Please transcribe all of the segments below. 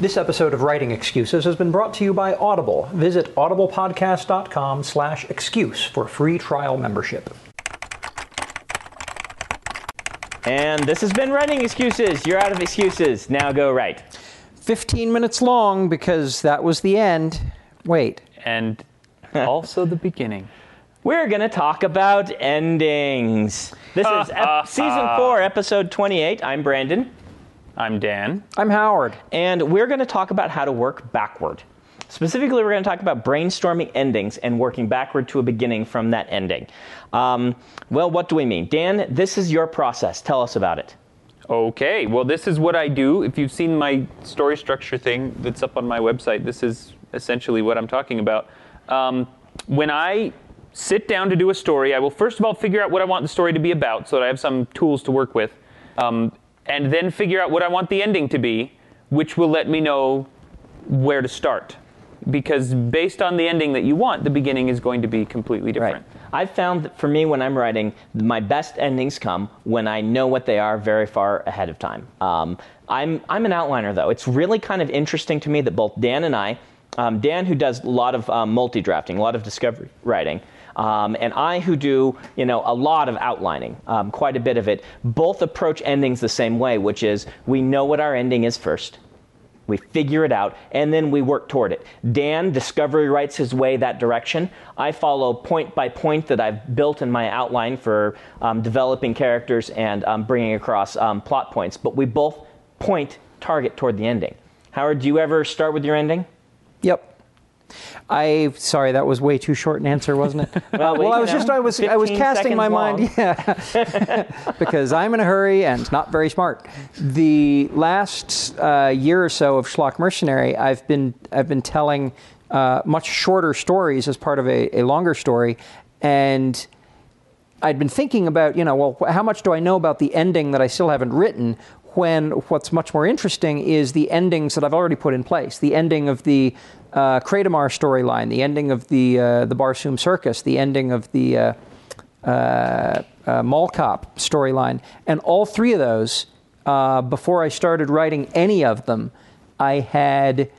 This episode of Writing Excuses has been brought to you by Audible. Visit audiblepodcast.com slash excuse for free trial membership. And this has been Writing Excuses. You're out of excuses. Now go write. 15 minutes long because that was the end. Wait. And also the beginning. We're going to talk about endings. This is ep- season four, episode 28. I'm Brandon, I'm Dan. I'm Howard. and we're going to talk about how to work backward. Specifically, we're going to talk about brainstorming endings and working backward to a beginning from that ending. Um, well, what do we mean? Dan, this is your process. Tell us about it. Okay, well, this is what I do. If you've seen my story structure thing that's up on my website, this is essentially what I'm talking about. Um, when I sit down to do a story, I will first of all figure out what I want the story to be about so that I have some tools to work with, um, and then figure out what I want the ending to be, which will let me know where to start. Because based on the ending that you want, the beginning is going to be completely different. Right. I've found that for me, when I'm writing, my best endings come when I know what they are very far ahead of time. Um, I'm, I'm an outliner, though. It's really kind of interesting to me that both Dan and I, um, Dan, who does a lot of um, multi drafting, a lot of discovery writing, um, and I, who do you know a lot of outlining, um, quite a bit of it, both approach endings the same way, which is we know what our ending is first. We figure it out and then we work toward it. Dan, discovery writes his way that direction. I follow point by point that I've built in my outline for um, developing characters and um, bringing across plot points. But we both point target toward the ending. Howard, do you ever start with your ending? Yep. I sorry that was way too short an answer, wasn't it? Well, we well I was just I was I was casting my seconds mind, yeah, because I'm in a hurry and not very smart. The last uh, year or so of Schlock Mercenary, I've been I've been telling uh, much shorter stories as part of a, a longer story, and I'd been thinking about, you know, well, how much do I know about the ending that I still haven't written? When what's much more interesting is the endings that I've already put in place. The ending of the uh, Kratomar storyline, the ending of the uh, the Barsoom Circus, the ending of the uh, uh, uh, storyline, and all three of those. Uh, before I started writing any of them, I had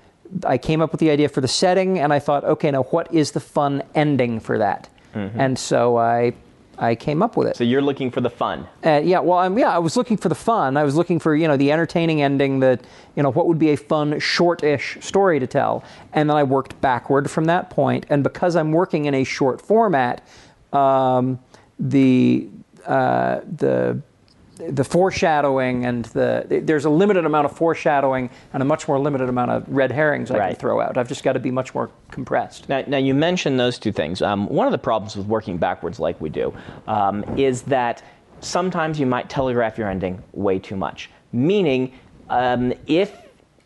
I came up with the idea for the setting, and I thought, okay, now what is the fun ending for that? And so I I came up with it. So you're looking for the fun. Uh, yeah, well, I'm, yeah, I was looking for the fun. I was looking for you know the entertaining ending that you know what would be a fun, short-ish story to tell, and then I worked backward from that point. And because I'm working in a short format, um, the uh, the the foreshadowing and the there's a limited amount of foreshadowing and a much more limited amount of red herrings I can throw out. I've just got to be much more compressed. Now, now you mentioned those two things. Um, one of the problems with working backwards, like we do, um, is that sometimes you might telegraph your ending way too much. Meaning, um, if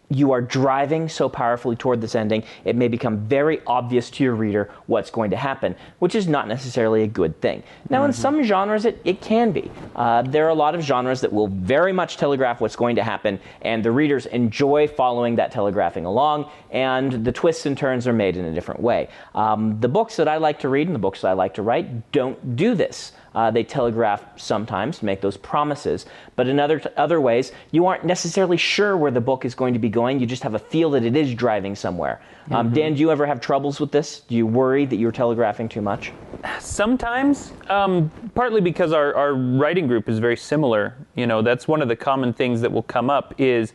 you are driving so powerfully toward this ending, it may become very obvious to your reader what's going to happen, which is not necessarily a good thing. Now, in some genres, it, it can be. Uh, there are a lot of genres that will very much telegraph what's going to happen, and the readers enjoy following that telegraphing along, and the twists and turns are made in a different way. Um, the books that I like to read and the books that I like to write don't do this. Uh, they telegraph sometimes to make those promises, but in other other ways, you aren't necessarily sure where the book is going to be going. You just have a feel that it is driving somewhere. Um, Dan, do you ever have troubles with this? Do you worry that you're telegraphing too much? Sometimes, um, partly because our, our writing group is very similar. You know, that's one of the common things that will come up is,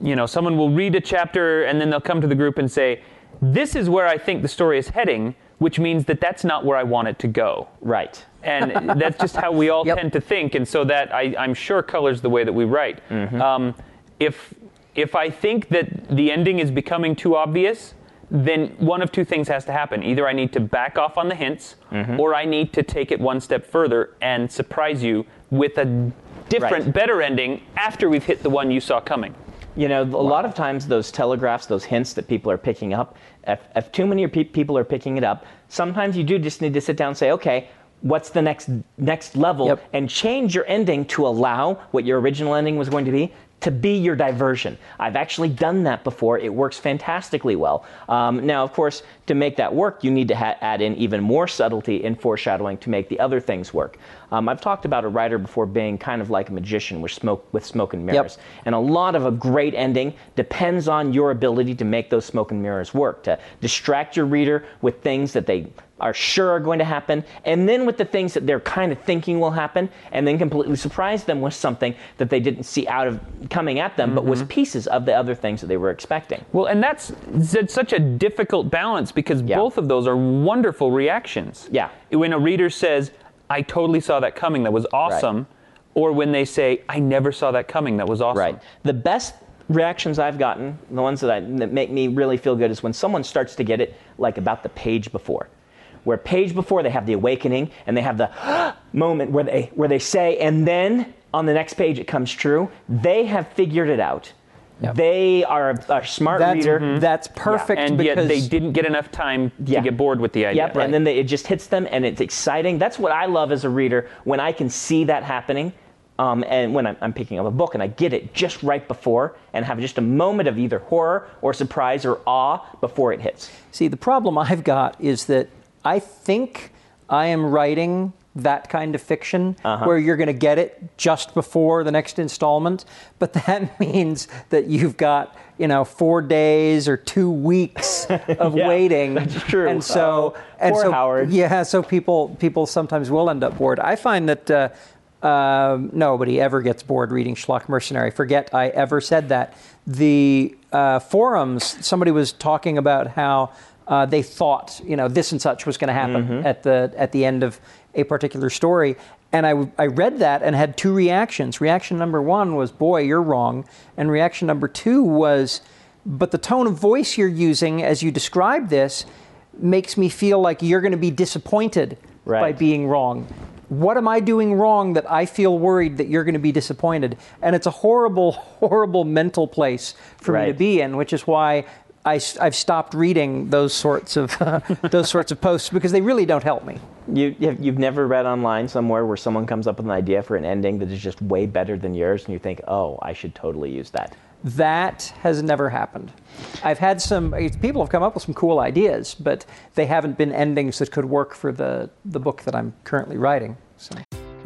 you know, someone will read a chapter and then they'll come to the group and say, "This is where I think the story is heading," which means that that's not where I want it to go. Right. and that's just how we all Yep. tend to think, and so that I, I'm sure colors the way that we write. Um, if if I think that the ending is becoming too obvious, then one of two things has to happen: either I need to back off on the hints, or I need to take it one step further and surprise you with a different, Right. better ending after we've hit the one you saw coming. You know, a lot of times those telegraphs, those hints that people are picking up, if, if too many pe- people are picking it up, sometimes you do just need to sit down and say, okay, what's the next next level, Yep. and change your ending to allow what your original ending was going to be to be your diversion. I've actually done that before. It works fantastically well. Um, now, of course, to make that work, you need to ha- add in even more subtlety in foreshadowing to make the other things work. Um, I've talked about a writer before being kind of like a magician with smoke, with smoke and mirrors. And a lot of a great ending depends on your ability to make those smoke and mirrors work, to distract your reader with things that they are sure are going to happen, and then with the things that they're kind of thinking will happen, and then completely surprise them with something that they didn't see out of coming at them, but Mm-hmm. was pieces of the other things that they were expecting. Well, and that's, that's such a difficult balance because Yeah. both of those are wonderful reactions. Yeah. When a reader says, I totally saw that coming, that was awesome, or when they say, I never saw that coming, that was awesome. Right. The best reactions I've gotten, the ones that, I, that make me really feel good, is when someone starts to get it like about the page before. Where page before they have the awakening and they have the moment where they where they say, and then on the next page it comes true. They have figured it out. Yep. They are a, a smart That's, reader. that's perfect And because yet they didn't get enough time to get bored with the idea. Yep, and then they, it just hits them, and it's exciting. That's what I love as a reader when I can see that happening, um, and when I'm, I'm picking up a book and I get it just right before, and have just a moment of either horror or surprise or awe before it hits. See, the problem I've got is that I think I am writing that kind of fiction Uh-huh. where you're going to get it just before the next installment, but that means that you've got, you know, 4 days or 2 weeks of Yeah, waiting. that's true. And so Oh, and so Howard. yeah, so people people sometimes will end up bored. I find that uh, um, nobody ever gets bored reading Schlock Mercenary. Forget I ever said that. The uh, forums, somebody was talking about how uh, they thought, you know, this and such was going to happen Mm-hmm. at the at the end of a particular story. And I, I read that and had two reactions. Reaction number one was, boy, you're wrong. And reaction number two was, but the tone of voice you're using as you describe this makes me feel like you're going to be disappointed by being wrong. What am I doing wrong that I feel worried that you're going to be disappointed? And it's a horrible, horrible mental place for me to be in, which is why I, have stopped reading those sorts of those sorts of posts because they really don't help me. You, you've you've never read online somewhere where someone comes up with an idea for an ending that is just way better than yours, and you think, oh, I should totally use that. That has never happened. I've had some people have come up with some cool ideas, but they haven't been endings that could work for the the book that I'm currently writing.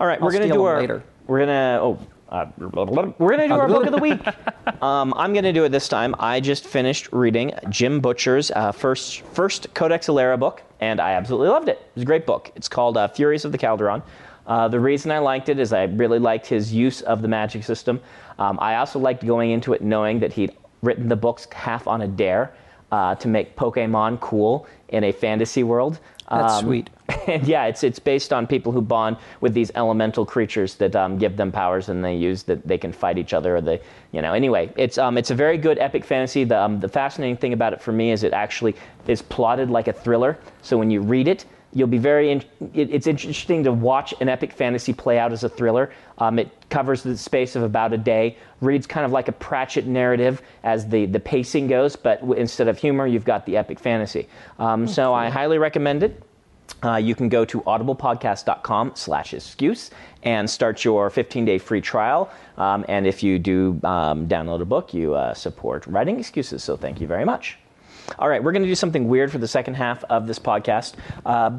All right, we're gonna do our later. we're gonna oh. Uh, we're gonna do our book of the week. Um, I'm gonna do it this time. I just finished reading Jim Butcher's uh, first first Codex Alera book, and I absolutely loved it. It was a great book. It's called uh, Furies of the Calderon. Uh, the reason I liked it is I really liked his use of the magic system. Um, I also liked going into it knowing that he'd written the books half on a dare uh, to make Pokemon cool in a fantasy world. That's sweet. And yeah, it's it's based on people who bond with these elemental creatures that um, give them powers, and they use that they can fight each other. Or they, you know, anyway, it's um, it's a very good epic fantasy. The um, the fascinating thing about it for me is it actually is plotted like a thriller. So when you read it, you'll be very. In, it, it's interesting to watch an epic fantasy play out as a thriller. Um, it covers the space of about a day. Reads kind of like a Pratchett narrative as the the pacing goes, but w- instead of humor, you've got the epic fantasy. Um, so I highly recommend it. uh, you can go to audiblepodcast.com slash excuse and start your 15-day free trial. Um, and if you do um, download a book, you uh, support writing excuses. So thank you very much. All right, we're going to do something weird for the second half of this podcast. Uh,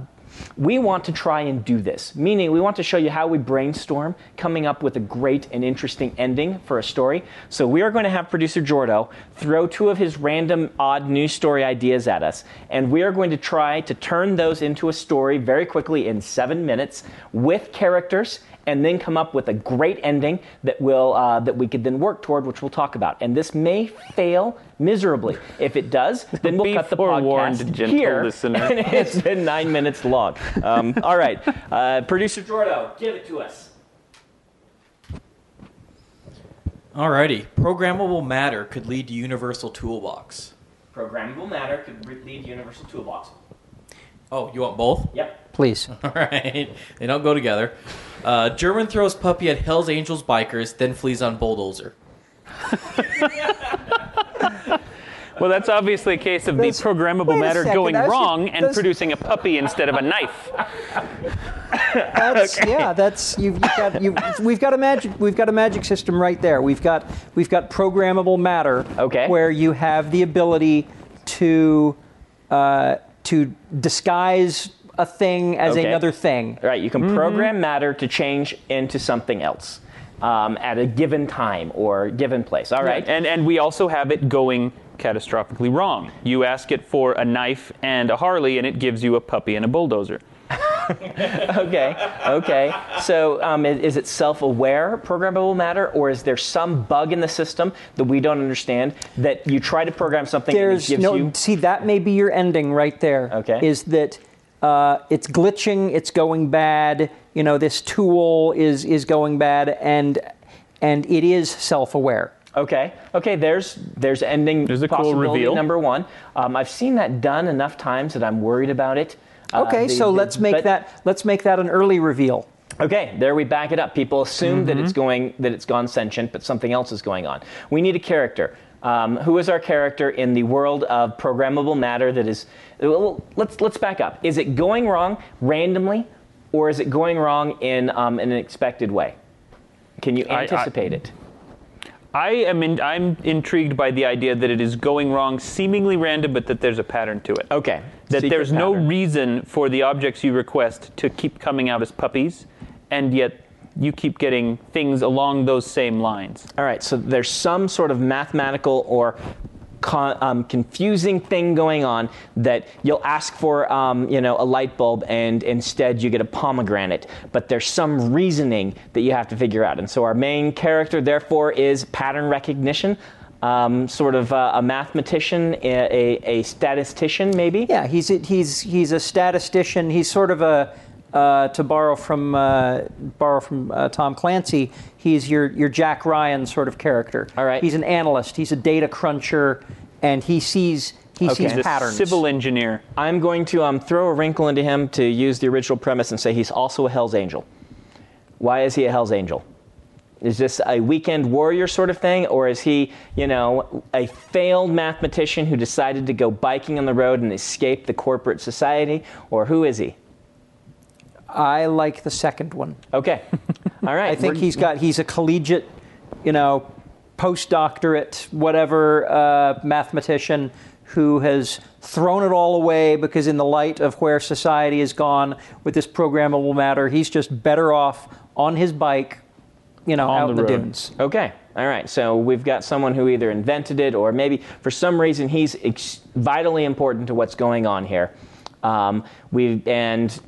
we want to try and do this, meaning we want to show you how we brainstorm coming up with a great and interesting ending for a story. So we are going to have producer Jordo throw two of his random odd news story ideas at us, and we are going to try to turn those into a story very quickly in seven minutes with characters and then come up with a great ending that will uh, that we could then work toward, which we'll talk about. And this may fail miserably. If it does, then we'll Be cut the forewarned, podcast gentle here, listener. and it's been nine minutes long. Um, all right, uh, producer Jordo, give it to us. Alrighty. Programmable matter could lead to Universal Toolbox. Programmable matter could re- lead Universal Toolbox. Oh, you want both? Yep. Please. Alright. They don't go together. Uh, German throws puppy at Hells Angels bikers, then flees on bulldozer. Well, that's obviously a case of the programmable matter second, going that's- wrong and producing a puppy instead of a knife. That's, Yeah, that's you've, you've got you we've got a magic we've got a magic system right there. We've got we've got programmable matter. Okay. Where you have the ability to uh, to disguise a thing as Okay. another thing. Right, you can program matter to change into something else um, at a given time or given place. All right. And and we also have it going catastrophically wrong. You ask it for a knife and a Harley, and it gives you a puppy and a bulldozer. Okay, okay. So um, is, is it self-aware programmable matter, or is there some bug in the system that we don't understand that you try to program something and it There's gives no you? see that may be your ending right there. Okay. Is that uh, it's glitching, it's going bad. You know, this tool is is going bad, and and it is self-aware. Okay, okay. There's there's ending There's a cool reveal. number one. Um, I've seen that done enough times that I'm worried about it. Uh, Okay, the- so the- let's make but- that let's make that an early reveal. Okay, there we back it up. People assume that Mm-hmm. it's going that it's gone sentient, but something else is going on. We need a character. Um, who is our character in the world of programmable matter that is? Well, let's let's back up. Is it going wrong randomly, or is it going wrong in um, in an expected way? Can you I- I- anticipate it? I am in, I'm intrigued by the idea that it is going wrong, seemingly random, but that there's a pattern to it. Okay. That secret there's no pattern. reason for the objects you request to keep coming out as puppies, and yet you keep getting things along those same lines. All right, so there's some sort of mathematical or con- um, confusing thing going on that you'll ask for, um, you know, a light bulb, and instead you get a pomegranate. But there's some reasoning that you have to figure out, and so our main character, therefore, is pattern recognition. Um, sort of uh, a mathematician, a, a, a statistician, maybe. Yeah, he's a, he's he's a statistician. He's sort of a uh, to borrow from uh, borrow from uh, Tom Clancy. He's your your Jack Ryan sort of character. All right. He's an analyst. He's a data cruncher, and he sees he Okay. sees a patterns. civil engineer. I'm going to um, throw a wrinkle into him to use the original premise and say he's also a Hell's Angel. Why is he a Hell's Angel? Is this a weekend warrior sort of thing, or is he, you know, a failed mathematician who decided to go biking on the road and escape the corporate society, or who is he? I like the second one. Okay, all right. I think we're- he's got he's a collegiate, you know, postdoctorate, whatever uh, mathematician who has thrown it all away because in the light of where society has gone with this programmable matter, he's just better off on his bike, you know, On out the in the road. dunes. Okay. All right. So we've got someone who either invented it or maybe for some reason he's ex- vitally important to what's going on here. Um, we and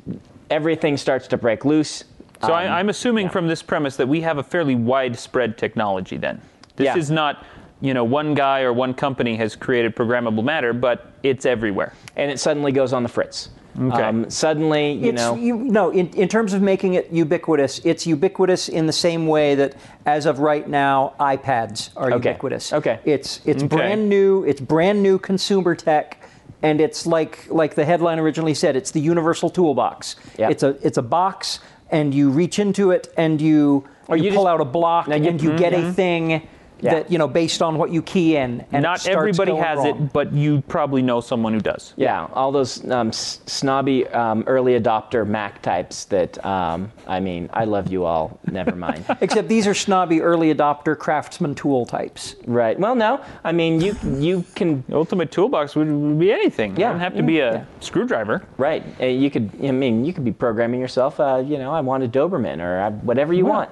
everything starts to break loose. So Um, I, I'm assuming from this premise that we have a fairly widespread technology then. This Yeah. is not, you know, one guy or one company has created programmable matter, but it's everywhere. and it suddenly goes on the fritz. Okay. Um, suddenly, you it's, know. you, no, in, in terms of making it ubiquitous, it's ubiquitous in the same way that, as of right now, iPads are Okay. ubiquitous. Okay. It's it's Okay. brand new. It's brand new consumer tech, and it's like like the headline originally said. It's the universal toolbox. Yep. It's a it's a box, and you reach into it, and you Or you, you pull just- out a block, Now you- and you mm-hmm. get a mm-hmm. thing. Yeah. that you know based on what you key in. And Not everybody has wrong. it, but you probably know someone who does. Yeah, all those um, s- snobby um, early adopter Mac types that, um, I mean, I love you all. Never mind. Except these are snobby early adopter craftsman tool types. right. Well, no. I mean, you you can The ultimate toolbox would, would be anything. Yeah, It doesn't have to be a yeah. screwdriver. right. Uh, you could. I mean, you could be programming yourself. Uh, you know, I want a Doberman or uh, whatever you want.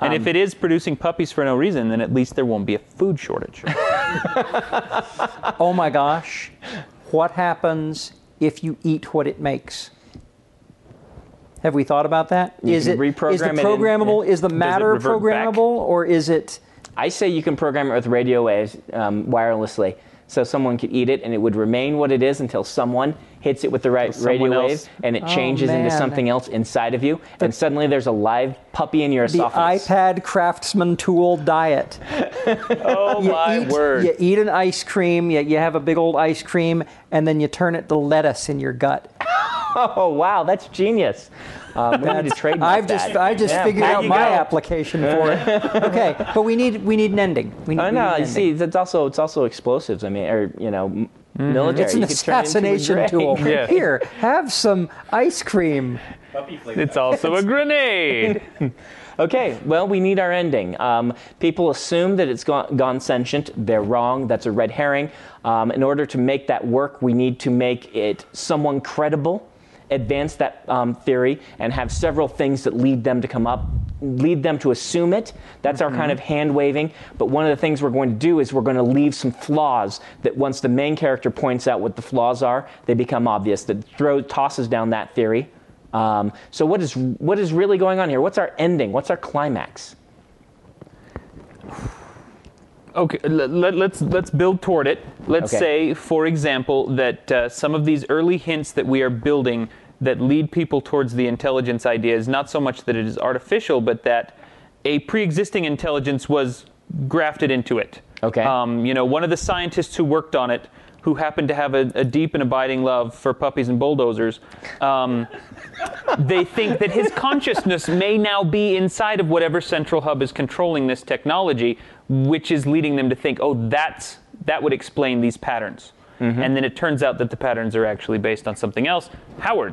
And Um, if it is producing puppies for no reason, then at least there won't be a food shortage. Oh my gosh, what happens if you eat what it makes? Have we thought about that? You Is can it reprogram is the it in- programmable? Is the matter revert back? programmable, or is it? I say you can program it with radio waves um, wirelessly, so someone could eat it and it would remain what it is until someone hits it with the right someone radio else- wave and it Oh, changes into something else inside of you, and suddenly there's a live puppy in your The iPad craftsman tool diet. oh You my eat, word! You eat an ice cream. You, you have a big old ice cream, and then you turn it to lettuce in your gut. Oh wow, that's genius. Um, we need to trademark I've just that. I just Yeah, figured out my go. application for it. Okay, but we need we need an ending. We need, I know. You see, that's also it's also explosives. I mean, or you know, m- military. It's an You could turn it into a assassination tool. Yeah. Here, have some ice cream. It's also a grenade. Okay, well, we need our ending. Um, people assume that it's gone, gone sentient. They're wrong. That's a red herring. Um, in order to make that work, we need to make it someone credible, advance that um, theory, and have several things that lead them to come up, lead them to assume it. That's our kind of hand waving. But one of the things we're going to do is we're going to leave some flaws that once the main character points out what the flaws are, they become obvious. That throw tosses down that theory. Um, so what is what is really going on here? What's our ending? What's our climax? Okay, let, let, let's let's build toward it. Let's Okay. say, for example, that uh, some of these early hints that we are building that lead people towards the intelligence idea is not so much that it is artificial, but that a pre-existing intelligence was grafted into it. Okay. Um, you know, one of the scientists who worked on it, who happened to have a, a deep and abiding love for puppies and bulldozers, um, they think that his consciousness may now be inside of whatever central hub is controlling this technology, which is leading them to think, oh, that's that would explain these patterns. And then it turns out that the patterns are actually based on something else. Howard,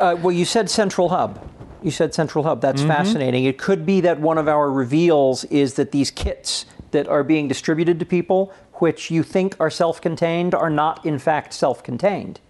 Uh, well, you said central hub. You said central hub. That's fascinating. It could be that one of our reveals is that these kits that are being distributed to people, which you think are self contained, are not in fact self contained.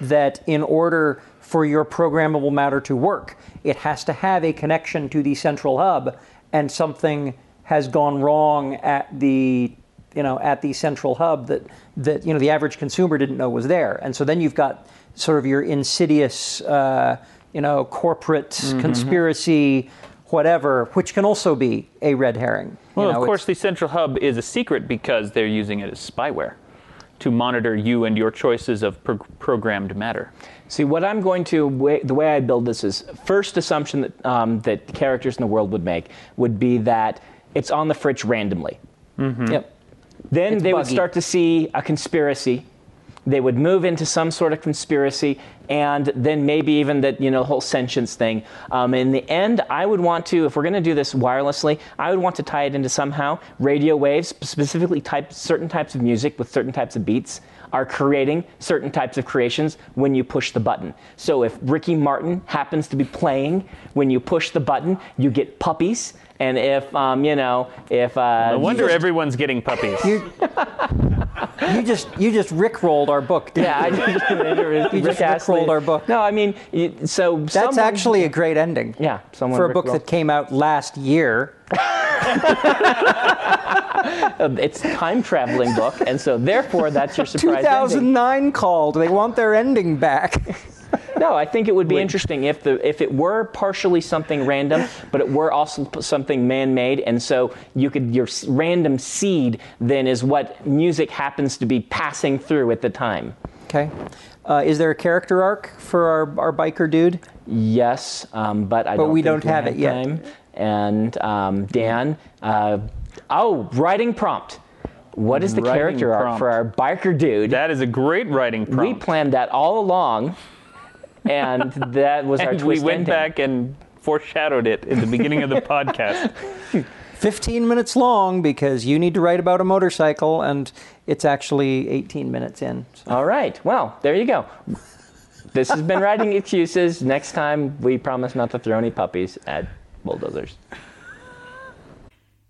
That in order for your programmable matter to work, it has to have a connection to the central hub, and something has gone wrong at the you know at the central hub that that you know the average consumer didn't know was there. And so then you've got sort of your insidious uh, you know corporate conspiracy whatever which can also be a red herring. You well, know, of course, the central hub is a secret because they're using it as spyware to monitor you and your choices of pro- programmed matter. See, what I'm going to, wa- the way I build this is first assumption that, um, that characters in the world would make would be that it's on the fridge randomly. yep. Then It's they would start to see a conspiracy. They would move into some sort of conspiracy, and then maybe even that you know the whole sentience thing. Um, in the end, I would want to, if we're going to do this wirelessly, I would want to tie it into somehow radio waves, specifically type certain types of music with certain types of beats are creating certain types of creations when you push the button. So if Ricky Martin happens to be playing when you push the button, you get puppies. And if um, you know, if uh, No wonder just- everyone's getting puppies. You, you just you just rickrolled our book. didn't Yeah, I you? just, You just rickrolled our book. No, I mean, so That's someone- actually a great ending. Yeah, someone for a book that came out last year. it's a time traveling book, and so therefore that's your surprise ending. 2009 called. They want their ending back. No, I think it would be interesting if the if it were partially something random, but it were also something man-made, and so you could your random seed then is what music happens to be passing through at the time. Okay. Uh, is there a character arc for our, our biker dude? Yes, um, but I But don't we think don't have it yet. And um, Dan, uh, oh, writing prompt. What is the Writing character arc for our biker dude? that is a great writing prompt. we planned that all along, and that was our and twist we went ending. back and foreshadowed it in the beginning of the podcast. 15 minutes long because you need to write about a motorcycle, and it's actually 18 minutes in. So. All right. Well, there you go. This has been Writing Excuses. Next time, we promise not to throw any puppies at bulldozers.